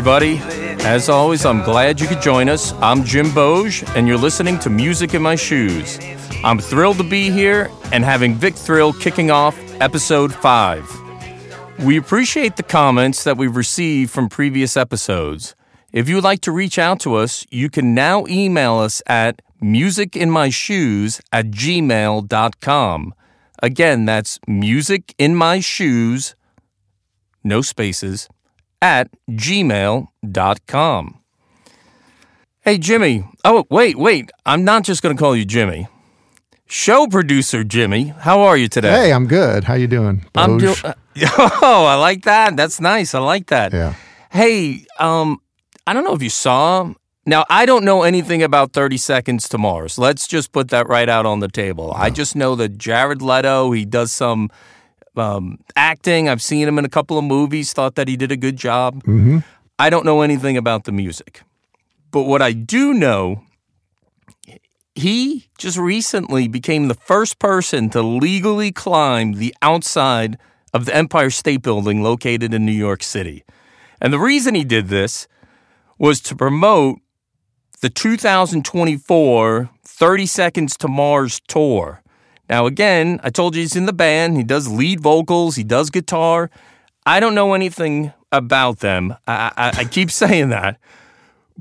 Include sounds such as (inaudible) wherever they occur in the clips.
everybody. As always, I'm glad you could join us. I'm Jim Boge, and you're listening to Music in My Shoes. I'm thrilled to be here and having Vic Thrill kicking off episode 5. We appreciate the comments that we've received from previous episodes. If you would like to reach out to us, you can now email us at musicinmyshoes at gmail.com. Again, that's musicinmyshoes, no spaces, at gmail.com. Hey, Jimmy. Oh, wait, wait. I'm not just going to call you Jimmy. Show producer Jimmy, how are you today? Hey, I'm good. How you doing? I'm doing. Boge? (laughs) oh, I like that. That's nice. I like that. Yeah. Hey, um, I don't know if you saw. Now, I don't know anything about 30 Seconds to Mars. Let's just put that right out on the table. I just know that Jared Leto, he does some um, acting. I've seen him in a couple of movies, thought that he did a good job. Mm-hmm. I don't know anything about the music. But what I do know, he just recently became the first person to legally climb the outside of the Empire State Building located in New York City. And the reason he did this was to promote the 2024 30 Seconds to Mars tour. Now, again, I told you he's in the band. He does lead vocals, he does guitar. I don't know anything about them. I, I, I keep (laughs) saying that.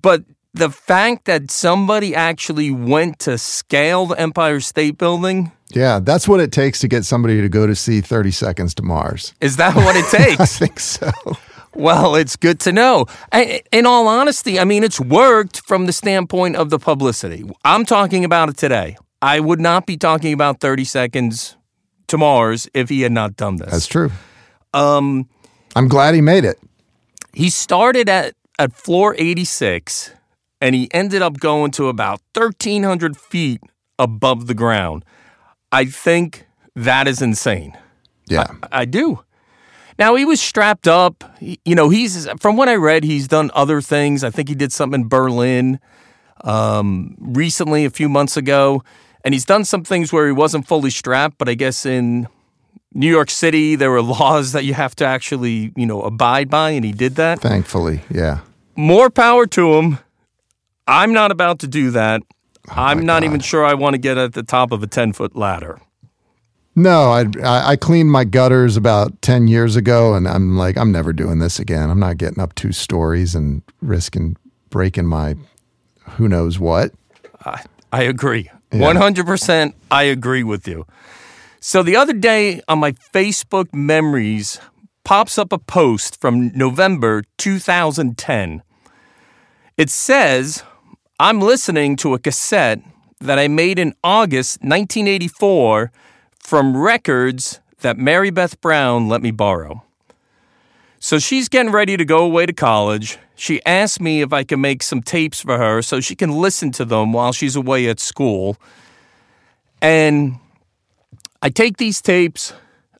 But the fact that somebody actually went to scale the Empire State Building, Yeah, that's what it takes to get somebody to go to see 30 Seconds to Mars. is that what it (laughs) takes? I think so. Well, it's good to know. In all honesty, I mean, it's worked from the standpoint of the publicity. I'm talking about it today. I would not be talking about 30 seconds to Mars if he had not done this. That's true. Um, I'm glad he made it. he started at, at floor 86 and he ended up going to about 1,300 feet above the ground. I think that is insane. Yeah. I do. Now he was strapped up. He- you know, he's from what I read, he's done other things. I think he did something in Berlin um, recently, a few months ago, and he's done some things where he wasn't fully strapped. But I guess in New York City, there were (laughs) laws that you have to actually, you know, abide by, and he did that. Thankfully. Yeah. More power to him. I'm not about to do that. Oh I'm not even sure I want to get at the top of a 10 foot ladder. No, I, I I cleaned my gutters about 10 years ago, and I'm like, I'm never doing this again. I'm not getting up two stories and risking breaking my who knows what. I, I agree. 100% I agree with you. So the other day on my Facebook memories pops up a post from November 2010. It says, I'm listening to a cassette that I made in August 1984 from records that Mary Beth Brown let me borrow. So she's getting ready to go away to college. She asked me if I could make some tapes for her so she can listen to them while she's away at school. And I take these tapes,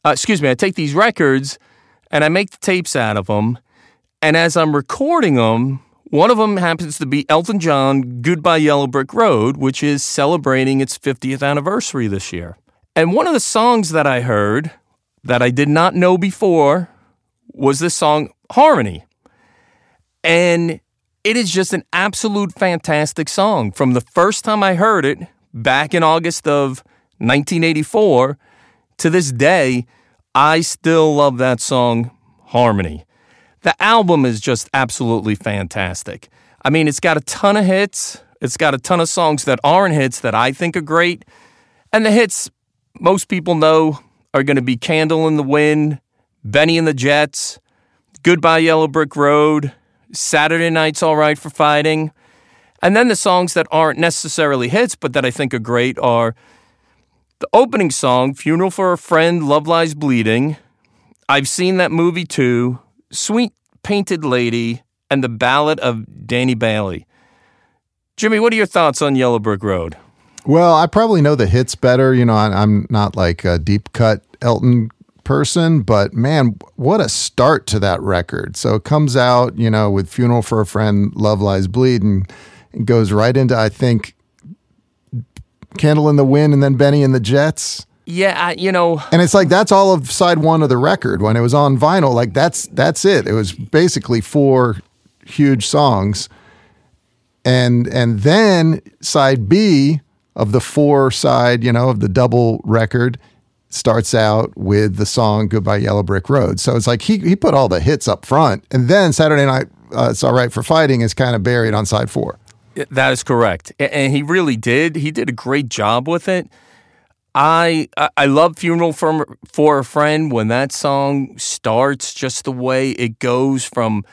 uh, excuse me, I take these records and I make the tapes out of them. And as I'm recording them, one of them happens to be Elton John, Goodbye Yellow Brick Road, which is celebrating its 50th anniversary this year. And one of the songs that I heard that I did not know before was this song Harmony. And it is just an absolute fantastic song. From the first time I heard it back in August of 1984 to this day, I still love that song Harmony. The album is just absolutely fantastic. I mean, it's got a ton of hits. It's got a ton of songs that aren't hits that I think are great. And the hits most people know are going to be Candle in the Wind, Bennie and the Jets, Goodbye Yellow Brick Road, Saturday Night's All Right for Fighting. And then the songs that aren't necessarily hits, but that I think are great are the opening song, Funeral for a Friend, Love Lies Bleeding. I've seen that movie too. Sweet Painted Lady, and the Ballad of Danny Bailey. Jimmy, what are your thoughts on Yellow Brick Road? Well, I probably know the hits better. You know, I, I'm not like a deep cut Elton person, but man, what a start to that record. So it comes out, you know, with Funeral for a Friend, Love Lies Bleed, and it goes right into, I think, Candle in the Wind and then Bennie and the Jets. Yeah, I, you know, And it's like that's all of side one of the record. When it was on vinyl, like that's that's it. It was basically four huge songs. And and then side B of the four side, you know, of the double record starts out with the song Goodbye Yellow Brick Road. So it's like he he put all the hits up front. And then Saturday Night uh, It's All Right for Fighting is kind of buried on side 4. that is correct, and he really did. He did a great job with it. I I- I love "Funeral for for a Friend" when that song starts. Just the way it goes from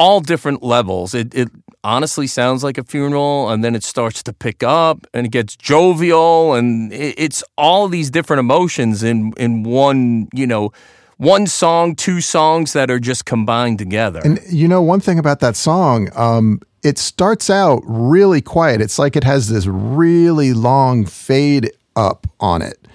all different levels. It it honestly sounds like a funeral, and then it starts to pick up, and it gets jovial, and it, it's all these different emotions in in one you know one song, two songs that are just combined together. And you know, one thing about that song, um, it starts out really quiet. It's like it has this really long fade up on it.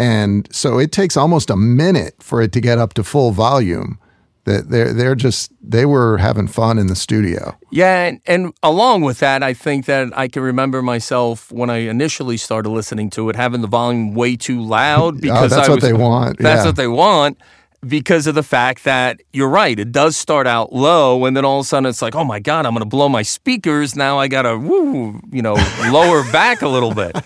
And so it takes almost a minute for it to get up to full volume. That they're they're just they were having fun in the studio. Yeah, and, and along with that, I think that I can remember myself when I initially started listening to it having the volume way too loud because (laughs) Oh, that's I what was- they want, That's yeah. what they want because of the fact that you're right. It does start out low, and then all of a sudden it's like, oh my god, I'm going to blow my speakers. Now I got to you know, (laughs) lower back a little bit.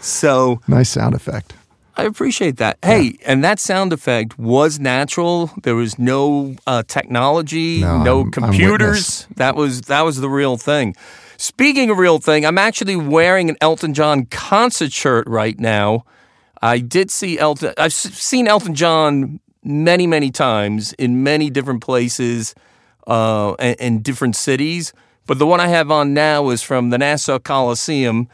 So Nice sound effect. I appreciate that. Hey, and that sound effect was natural. There was no uh, technology, No, no I'm- I'm computers. that was that was the real thing. Speaking of real thing, I'm actually wearing an Elton John concert shirt right now. I did see Elton. I've seen Elton John many, many times in many different places uh, and, and different cities. But the one I have on now is from the Nassau Coliseum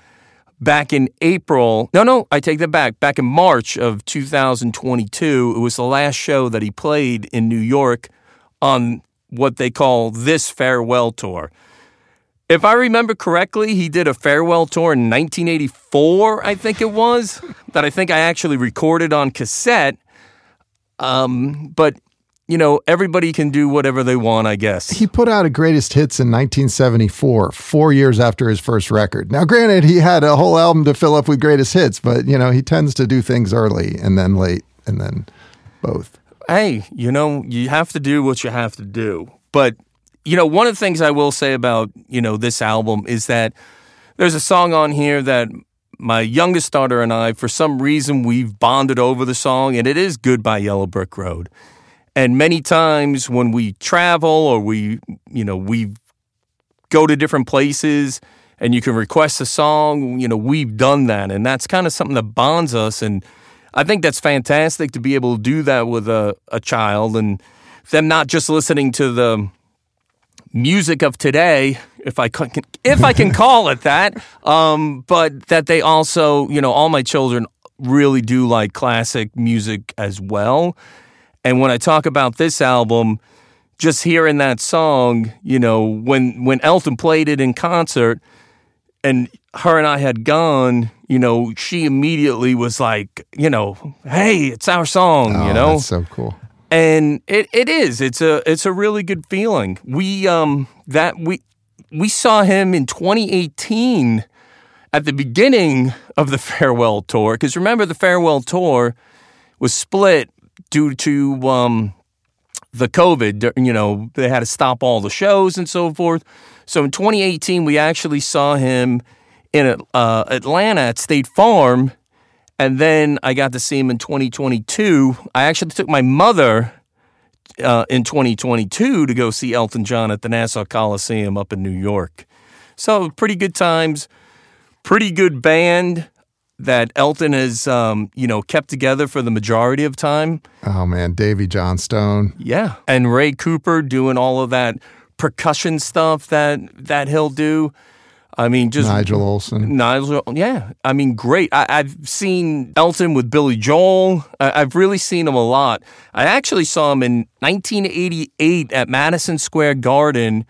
back in April. No, no, I take that back. Back in March of 2022, it was the last show that he played in New York on what they call this farewell tour. If I remember correctly, he did a farewell tour in 1984, I think it was, that I think I actually recorded on cassette. Um, but, you know, everybody can do whatever they want, I guess. He put out a greatest hits in 1974, four years after his first record. Now, granted, he had a whole album to fill up with greatest hits, but you know he tends to do things early and then late, and then both. hey, you know, you have to do what you have to do. But, you know, one of the things I will say about, you know, this album is that there's a song on here that my youngest daughter and I, for some reason, we've bonded over the song, and it is Goodbye Yellow Brick Road. And many times when we travel or we, you know, we go to different places and you can request a song, you know, we've done that. And that's kind of something that bonds us. And I think that's fantastic to be able to do that with a, a child and them not just listening to the music of today, if I can, if I can (laughs) call it that, um, but that they also, you know, all my children really do like classic music as well. And when I talk about this album, just hearing that song, you know, when when Elton played it in concert and her and I had gone, you know, she immediately was like, you know, hey, it's our song, you Oh, know? that's so cool. and it, it is. It's a it's a really good feeling. We um that we we saw him in 2018 at the beginning of the farewell tour because remember the farewell tour was split due to um the covid you know they had to stop all the shows and so forth so in 2018 we actually saw him in uh, atlanta at state farm and then I got to see him in 2022. I actually took my mother uh, in 2022 to go see Elton John at the Nassau Coliseum up in New York. So pretty good times, pretty good band that Elton has, um, you know, kept together for the majority of time. Oh man, Davey Johnstone. Yeah, and Ray Cooper doing all of that percussion stuff that that he'll do. I mean, just Nigel Olsson. Nigel, yeah. I mean, great. I, I've seen Elton with Billy Joel. I, I've really seen him a lot. I actually saw him in 1988 at Madison Square Garden,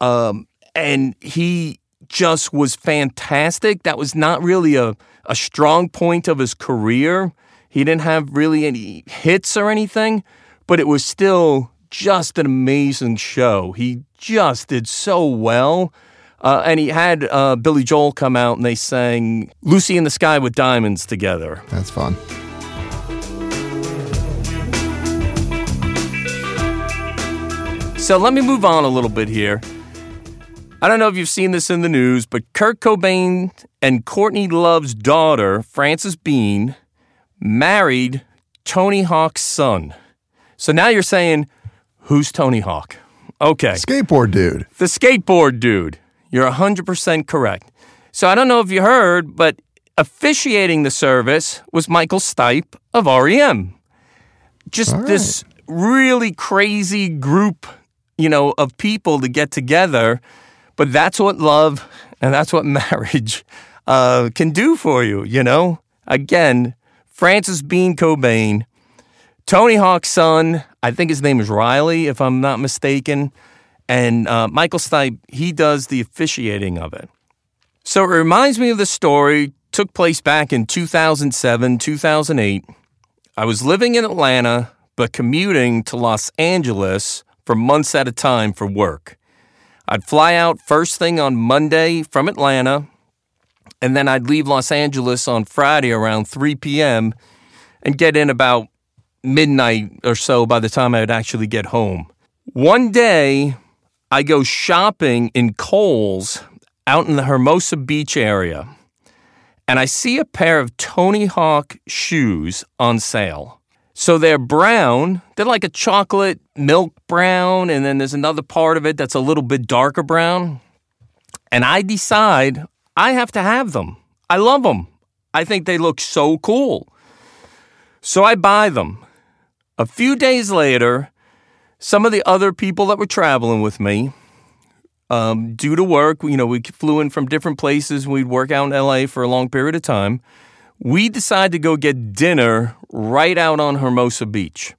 um, and he just was fantastic. That was not really a, a strong point of his career. He didn't have really any hits or anything, but it was still just an amazing show. He just did so well. Uh, and he had uh, Billy Joel come out and they sang Lucy in the Sky with Diamonds together. That's fun. So let me move on a little bit here. I don't know if you've seen this in the news, but Kurt Cobain and Courtney Love's daughter, Frances Bean, married Tony Hawk's son. So now you're saying, who's Tony Hawk? Okay. Skateboard dude. The skateboard dude. You're 100% correct. So I don't know if you heard, but officiating the service was Michael Stipe of REM. Just All this really crazy group, you know, of people to get together. But that's what love and that's what (laughs) marriage uh, can do for you, you know? Again, Frances Bean Cobain, Tony Hawk's son, I think his name is Riley, if I'm not mistaken. And uh, Michael Stipe, he does the officiating of it. So it reminds me of the story, took place back in 2007, 2008. I was living in Atlanta, but commuting to Los Angeles for months at a time for work. I'd fly out first thing on Monday from Atlanta, and then I'd leave Los Angeles on Friday around 3 p.m. and get in about midnight or so by the time I would actually get home. One day, I go shopping in Kohl's out in the Hermosa Beach area, and I see a pair of Tony Hawk shoes on sale. So they're brown, they're like a chocolate milk brown, and then there's another part of it that's a little bit darker brown. And I decide I have to have them. I love them. I think they look so cool. So I buy them. A few days later, some of the other people that were traveling with me, um, due to work, you know, we flew in from different places. We'd work out in LA for a long period of time. We decide to go get dinner right out on Hermosa Beach.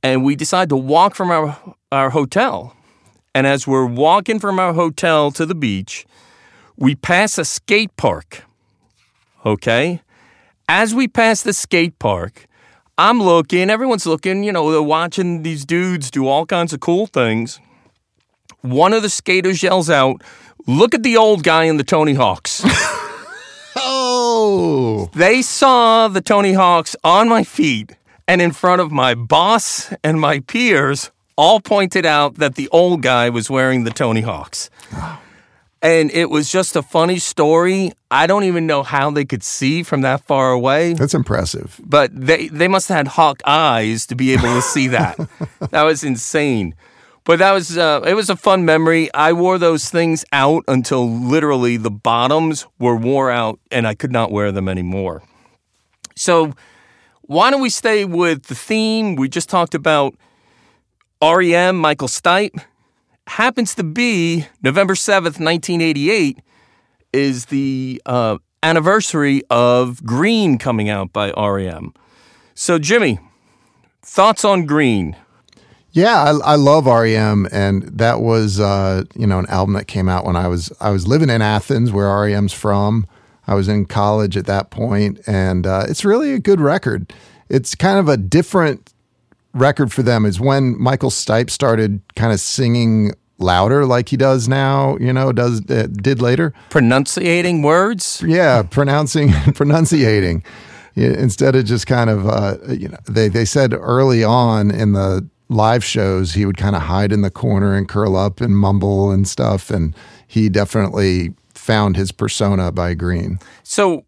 And we decide to walk from our, our hotel. And as we're walking from our hotel to the beach, we pass a skate park. Okay? As we pass the skate park, I'm looking, everyone's looking, you know, they're watching these dudes do all kinds of cool things. One of the skaters yells out, Look at the old guy in the Tony Hawks. (laughs) Oh, they saw the Tony Hawks on my feet and in front of my boss and my peers, all pointed out that the old guy was wearing the Tony Hawks. And it was just a funny story. I don't even know how they could see from that far away, that's impressive. but they, they must have had hawk eyes to be able to see that. (laughs) that was insane. But that was uh, it was a fun memory. I wore those things out until literally the bottoms were wore out and I could not wear them anymore. So why don't we stay with the theme? We just talked about REM, Michael Stipe. Happens to be November 7th, 1988, is the uh, anniversary of Green coming out by REM. So, Jimmy, thoughts on Green? Yeah, I, I love REM, and that was uh, you know an album that came out when I was I was living in Athens, where REM's from. I was in college at that point, and uh, it's really a good record. It's kind of a different record for them. Is when Michael Stipe started kind of singing louder, like he does now. You know, does uh, did later. Pronunciating words? Yeah, pronouncing, (laughs) pronunciating, instead of just kind of, uh, you know, they they said early on in the live shows he would kind of hide in the corner and curl up and mumble and stuff, and he definitely found his persona by Green. So,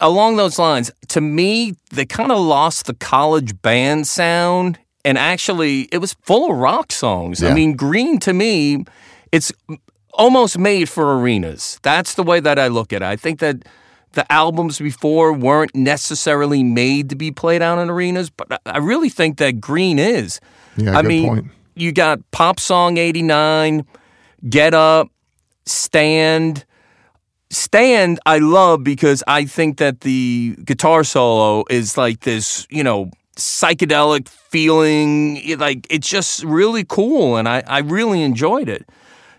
along those lines, to me, they kind of lost the college band sound, and actually, it was full of rock songs. I mean, Green to me, it's almost made for arenas. That's the way that I look at it. I think that the albums before weren't necessarily made to be played out in arenas, but I- I really think that Green is. Yeah, I good mean, point. you got Pop Song 89, Get Up, Stand. Stand, I love because I think that the guitar solo is like this, you know, psychedelic feeling. Like, it's just really cool. And I, I really enjoyed it.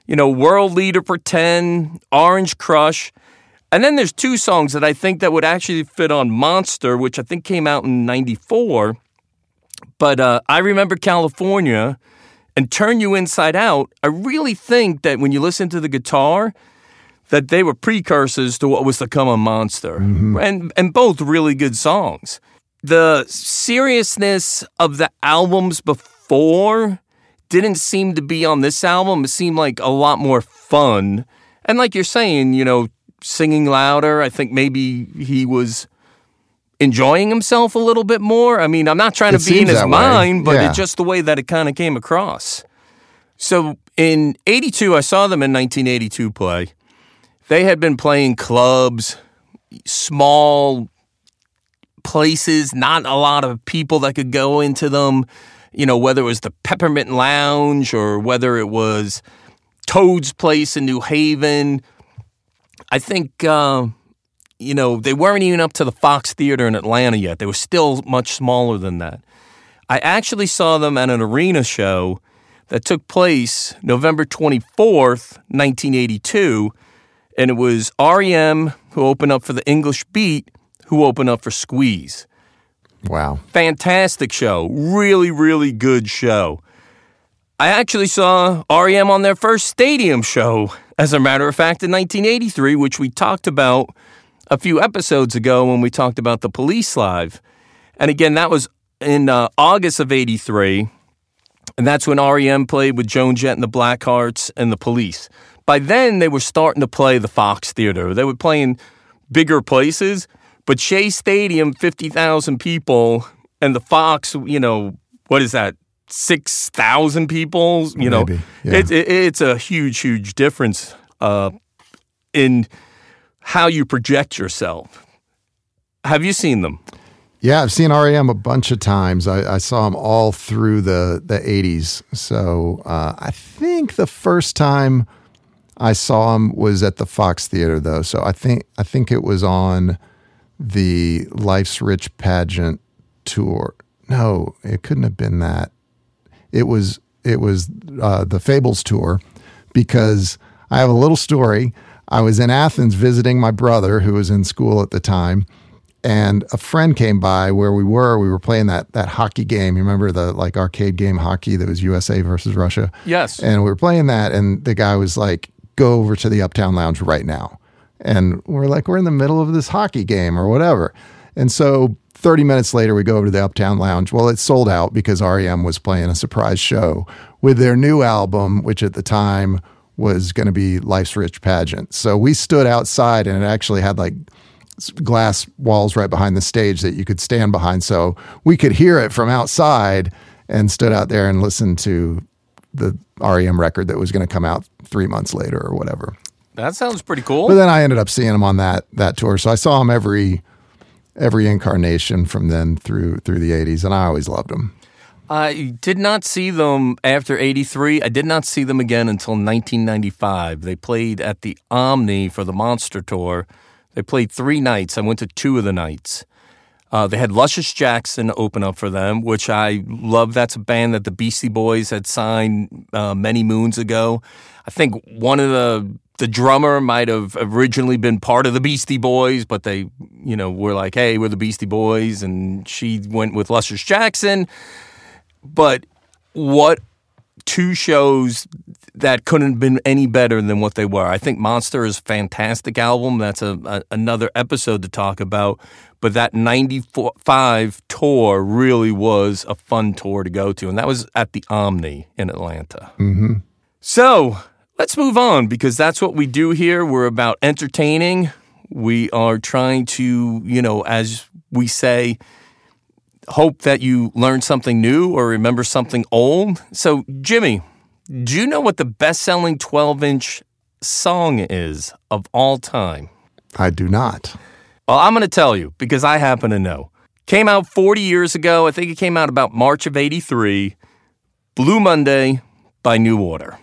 You know, World Leader Pretend, Orange Crush. And then there's two songs that I think that would actually fit on Monster, which I think came out in 94. But uh, I remember California and Turn You Inside Out. I really think that when you listen to the guitar, that they were precursors to what was to come on Monster, and and both really good songs. The seriousness of the albums before didn't seem to be on this album. It seemed like a lot more fun, and like you're saying, you know, singing louder. I think maybe he was enjoying himself a little bit more. I mean, I'm not trying It to be in his that way. mind, but Yeah. it's just the way that it kind of came across. So in 82, I saw them in 1982 play. They had been playing clubs, small places, not a lot of people that could go into them. You know, whether it was the Peppermint Lounge or whether it was Toad's Place in New Haven. I think, uh, you know, they weren't even up to the Fox Theater in Atlanta yet. They were still much smaller than that. I actually saw them at an arena show that took place November 24th, 1982. And it was REM who opened up for the English Beat, who opened up for Squeeze. Wow. Fantastic show. Really, really good show. I actually saw REM on their first stadium show, as a matter of fact, in 1983, which we talked about a few episodes ago when we talked about the police live. And again, that was in uh, August of 83. And that's when REM played with Joan Jett and the Blackhearts and the police. By then, they were starting to play the Fox Theater. They were playing bigger places, but Shea Stadium, 50,000 people, and the Fox, you know, what is that? 6,000 people, you know, yeah. it's it, it's a huge, huge difference uh, in how you project yourself. Have you seen them? Yeah, I've seen REM a bunch of times. I, I saw them all through the the '80s. So uh, I think the first time I saw them was at the Fox Theater, though. So I think I think it was on the Life's Rich pageant tour. No, it couldn't have been that. It was it was uh, the Fables tour because I have a little story. I was in Athens visiting my brother who was in school at the time, and a friend came by where we were. We were playing that that hockey game. You remember the like arcade game hockey that was USA versus Russia? Yes. And we were playing that, and the guy was like, "Go over to the Uptown Lounge right now." And we're like, "We're in the middle of this hockey game or whatever." And so 30 minutes later, we go over to the Uptown Lounge. Well, it sold out because REM was playing a surprise show with their new album, which at the time was going to be Life's Rich Pageant. So we stood outside, and it actually had like glass walls right behind the stage that you could stand behind. So we could hear it from outside and stood out there and listened to the REM record that was going to come out three months later or whatever. That sounds pretty cool. But then I ended up seeing him on that that tour. So I saw him every every incarnation from then through through the 80s and I always loved him. I did not see them after 83. I did not see them again until 1995. They played at the Omni for the Monster Tour. They played three nights. I went to two of the nights. Uh, they had Luscious Jackson open up for them, which I love. That's a band that the Beastie Boys had signed uh, many moons ago. I think one of the the drummer might have originally been part of the Beastie Boys, but they, you know, were like, "Hey, we're the Beastie Boys," and she went with Luscious Jackson but what two shows that couldn't have been any better than what they were. I think Monster is a fantastic album. That's a, a another episode to talk about. But that 95 tour really was a fun tour to go to. And that was at the Omni in Atlanta. Mm-hmm. So let's move on because that's what we do here. We're about entertaining. We are trying to, you know, as we say, hope that you learn something new or remember something old. So, Jimmy, do you know what the best selling 12 inch song is of all time? I do not. Well, I'm going to tell you because I happen to know. Came out 40 years ago. I think it came out about March of 83. Blue Monday by New Order.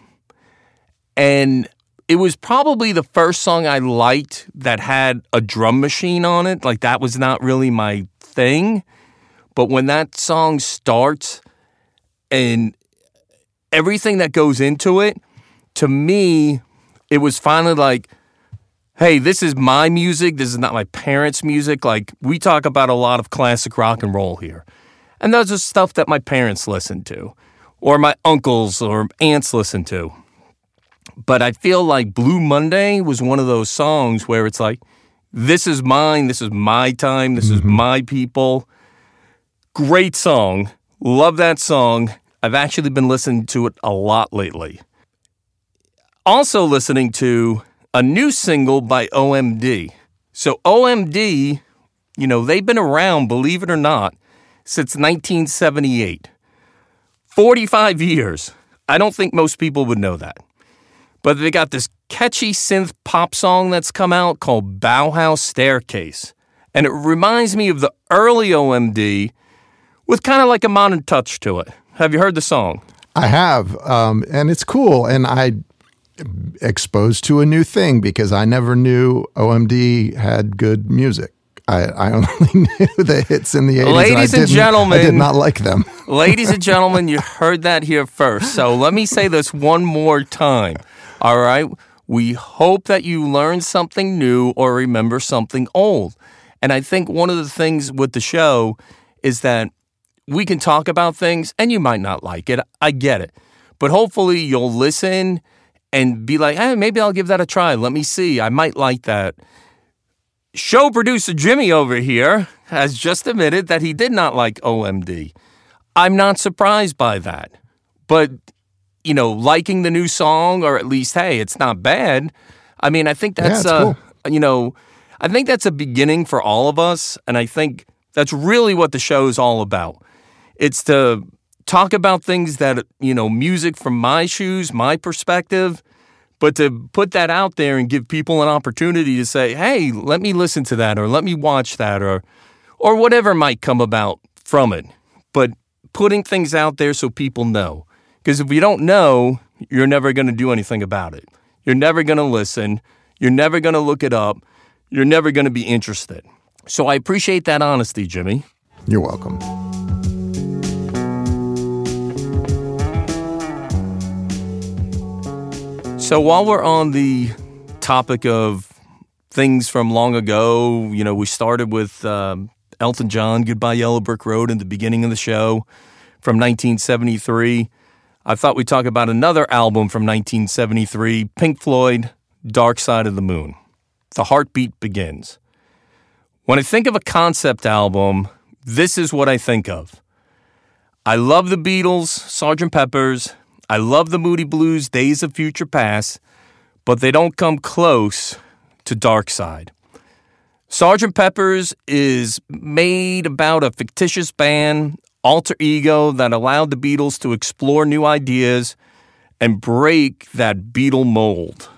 And it was probably the first song I liked that had a drum machine on it. Like that was not really my thing. But when that song starts and everything that goes into it, to me, it was finally like, hey, this is my music. This is not my parents' music. Like, we talk about a lot of classic rock and roll here. And those are stuff that my parents listened to, or my uncles or aunts listened to. But I feel like Blue Monday was one of those songs where it's like, this is mine, this is my time, this is mm-hmm. my people. Great song. Love that song. I've actually been listening to it a lot lately. Also, listening to a new single by OMD. So, OMD, you know, they've been around, believe it or not, since 1978. 45 years. I don't think most people would know that. But they got this catchy synth pop song that's come out called Bauhaus Staircase. And it reminds me of the early OMD with kind of like a modern touch to it. Have you heard the song? I have, um, and it's cool. And I exposed to a new thing because I never knew OMD had good music. I, I (laughs) only knew the hits in the 80s. Ladies and, and gentlemen. I did not like them. (laughs) Ladies and gentlemen, you heard that here first. So let me say this one more time. All right. We hope that you learn something new or remember something old. And I think one of the things with the show is that we can talk about things and you might not like it. I get it. But hopefully you'll listen and be like, hey, maybe I'll give that a try. Let me see. I might like that. Show producer Jimmy over here has just admitted that he did not like OMD. I'm not surprised by that. But, you know, liking the new song, or at least, hey, it's not bad. I mean, I think that's, it's uh, you know, I think that's a beginning for all of us. And I think that's really what the show is all about. It's to talk about things that, you know, music from my shoes, my perspective, but to put that out there and give people an opportunity to say, "Hey, let me listen to that or let me watch that or or whatever might come about from it." But putting things out there so people know. Because if you don't know, you're never going to do anything about it. You're never going to listen, you're never going to look it up, you're never going to be interested. So I appreciate that honesty, Jimmy. You're welcome. So while we're on the topic of things from long ago, you know, we started with um, Elton John, "Goodbye Yellow Brick Road" in the beginning of the show from 1973. I thought we'd talk about another album from 1973, Pink Floyd, "Dark Side of the Moon." The heartbeat begins. When I think of a concept album, this is what I think of. I love the Beatles, Sgt. Pepper's. I love the Moody Blues, Days of Future Past, but they don't come close to Dark Side. Sgt. Pepper's is made about a fictitious band, alter ego that allowed the Beatles to explore new ideas and break that Beatle mold.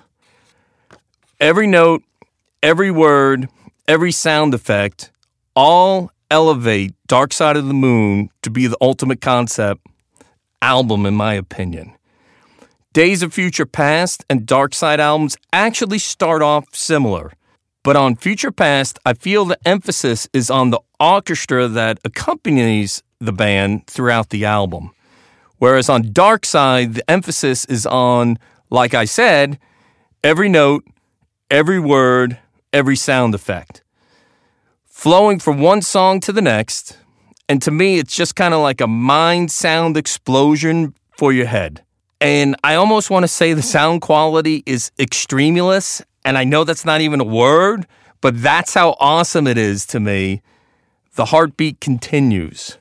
Every note, every word, every sound effect all elevate Dark Side of the Moon to be the ultimate concept album, in my opinion. Days of Future Past and Dark Side albums actually start off similar. But on Future Past, I feel the emphasis is on the orchestra that accompanies the band throughout the album. Whereas on Dark Side, the emphasis is on, like I said, every note, every word, every sound effect. Flowing from one song to the next, and to me, it's just kind of like a mind sound explosion for your head. And I almost want to say the sound quality is extremulous. And I know that's not even a word, but that's how awesome it is to me. The heartbeat continues.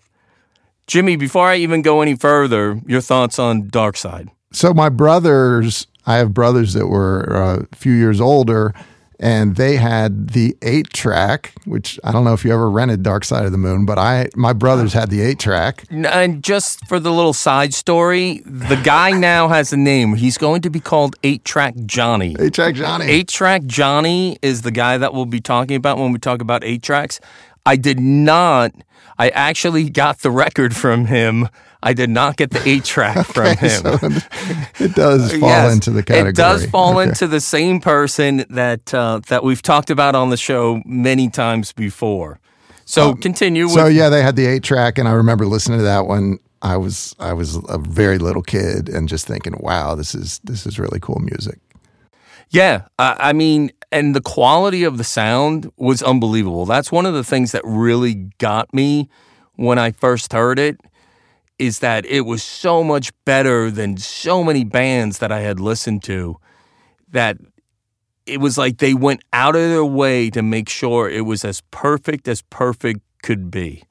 Jimmy, before I even go any further, your thoughts on Dark Side. So my brothers, I have brothers that were uh, a few years older, and they had the eight track, which I don't know if you ever rented Dark Side of the Moon, but I my brothers had the eight track. And just for the little side story, the guy (laughs) now has a name. He's going to be called Eight Track Johnny. Eight track Johnny. Eight Track Johnny is the guy that we'll be talking about when we talk about eight tracks. I did not. I actually got the record from him. I did not get the eight track (laughs) from him. So it does (laughs) fall Yes, into the category. It does fall Okay. into the same person that uh, that we've talked about on the show many times before. So continue. With, Um, So yeah, they had the eight track, and I remember listening to that one. I was I was a very little kid and just thinking, wow, this is this is really cool music. Yeah, I, I mean, and the quality of the sound was unbelievable. That's one of the things that really got me when I first heard it. is that it was so much better than so many bands that I had listened to that it was like they went out of their way to make sure it was as perfect as perfect could be.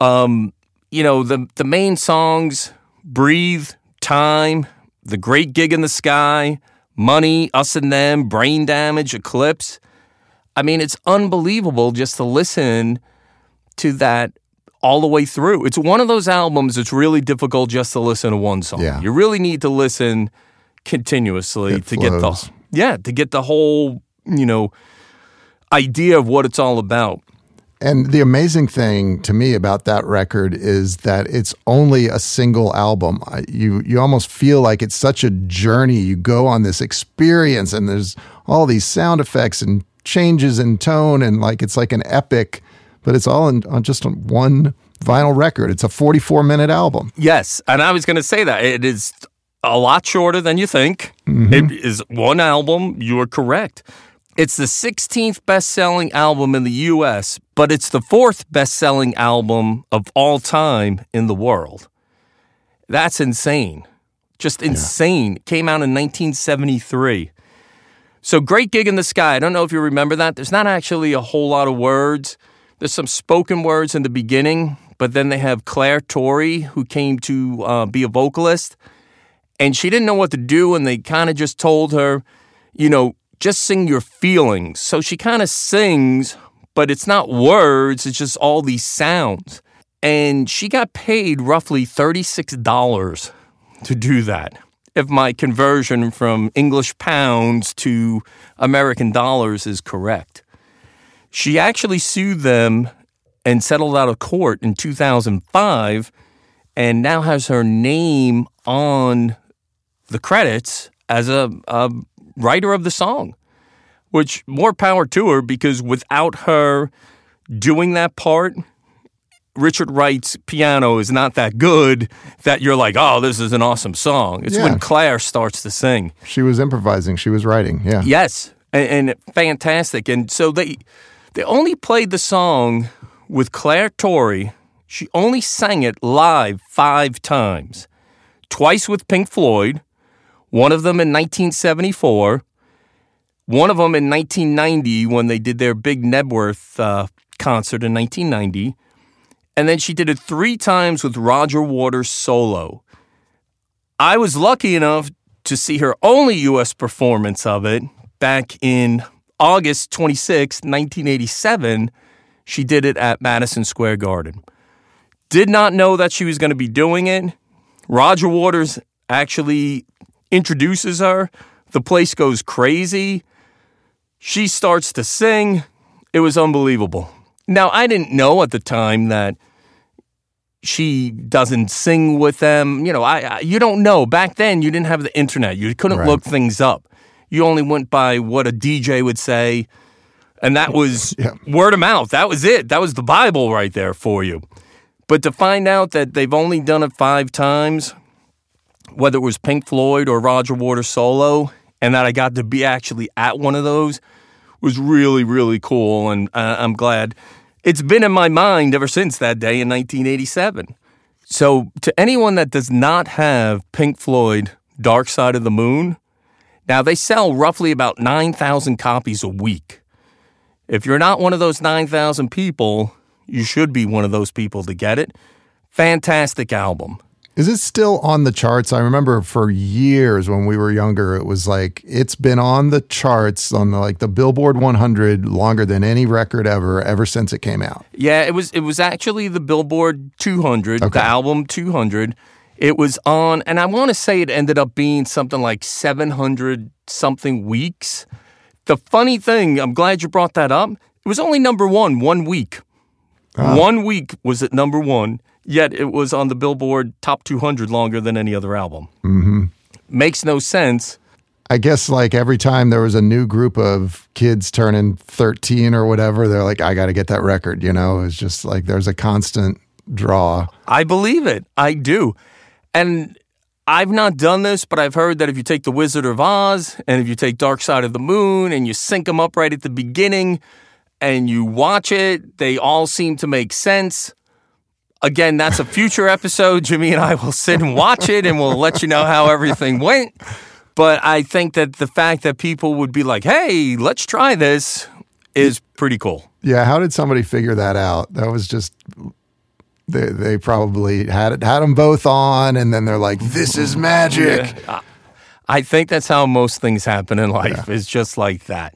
Um, you know, the the main songs, Breathe, Time, The Great Gig in the Sky, Money, Us and Them, Brain Damage, Eclipse. I mean, it's unbelievable just to listen to that all the way through. It's one of those albums that's really difficult just to listen to one song. Yeah. You really need to listen continuously It to get the yeah, to get the whole, you know, idea of what it's all about. And the amazing thing to me about that record is that it's only a single album. You you almost feel like it's such a journey. You go on this experience, and there's all these sound effects and changes in tone, and like it's like an epic. But it's all in, on just one vinyl record. It's a 44 minute album. Yes, and I was going to say that it is a lot shorter than you think. Mm-hmm. It is one album. You are correct. It's the 16th best-selling album in the U.S., but it's the fourth best-selling album of all time in the world. That's insane. Just insane. Came out in 1973. So great gig in the sky. I don't know if you remember that. There's not actually a whole lot of words. There's some spoken words in the beginning, but then they have Clare Torry, who came to uh, be a vocalist, and she didn't know what to do, and they kind of just told her, you know, just sing your feelings. So she kind of sings, but it's not words, it's just all these sounds. And she got paid roughly $36 to do that. If my conversion from English pounds to American dollars is correct. She actually sued them and settled out of court in 2005 and now has her name on the credits as a, a writer of the song, which more power to her because without her doing that part, Richard Wright's piano is not that good that you're like, oh, this is an awesome song. It's Yeah. when Clare starts to sing. She was improvising. She was writing. Yeah. Yes, and, and fantastic. And so they they only played the song with Clare Torry. She only sang it live five times, twice with Pink Floyd, one of them in 1974, one of them in 1990 when they did their big Knebworth uh, concert in 1990, and then she did it three times with Roger Waters solo. I was lucky enough to see her only U.S. performance of it back in August 26, 1987. She did it at Madison Square Garden. Did not know that she was going to be doing it. Roger Waters actually introduces her. The place goes crazy. She starts to sing. It was unbelievable. Now, I didn't know at the time that she doesn't sing with them. You know, I, I you don't know. Back then, you didn't have the internet. You couldn't Right. look things up. You only went by what a DJ would say, and that was (laughs) Yeah. word of mouth. That was it. That was the Bible right there for you. But to find out that they've only done it five times, whether it was Pink Floyd or Roger Waters solo, and that I got to be actually at one of those was really, really cool. And uh, I'm glad it's been in my mind ever since that day in 1987. So, to anyone that does not have Pink Floyd Dark Side of the Moon, now they sell roughly about 9,000 copies a week. If you're not one of those 9,000 people, you should be one of those people to get it. Fantastic album. Is it still on the charts? I remember for years when we were younger, it was like it's been on the charts on the, like the Billboard 100 longer than any record ever, ever since it came out. Yeah, it was it was actually the Billboard 200, Okay. the album 200. It was on, and I want to say it ended up being something like 700 something weeks. The funny thing, I'm glad you brought that up. It was only number one one week. Ah. One week was at number one, yet it was on the Billboard Top 200 longer than any other album. Mm-hmm. Makes no sense. I guess like every time there was a new group of kids turning 13 or whatever, they're like, I got to get that record. You know, it's just like there's a constant draw. I believe it. I do. And I've not done this, but I've heard that if you take The Wizard of Oz and if you take Dark Side of the Moon and you sync them up right at the beginning and you watch it, they all seem to make sense. Again, that's a future episode. Jimmy and I will sit and watch it and we'll let you know how everything went. But I think that the fact that people would be like, hey, let's try this is pretty cool. Yeah, how did somebody figure that out? That was just they they probably had it had them both on, and then they're like, "This is magic." Yeah. I think that's how most things happen in life. It's just like that.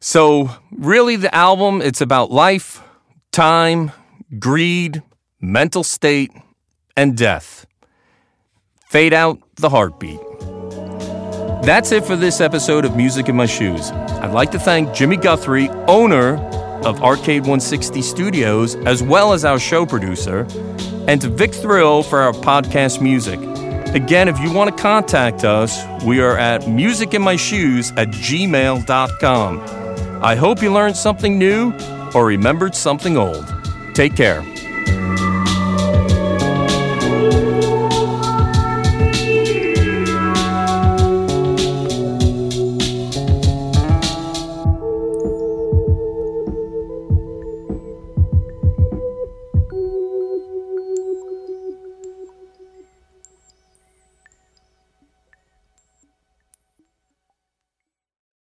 So, really, the album it's about life, time, greed, mental state, and death. Fade out the heartbeat. That's it for this episode of Music in My Shoes. I'd like to thank Jimmy Guthrie, owner of Arcade 160 Studios, as well as our show producer, and to Vic Thrill for our podcast music. Again, if you want to contact us, we are at musicinmyshoes at gmail.com. I hope you learned something new or remembered something old. Take care.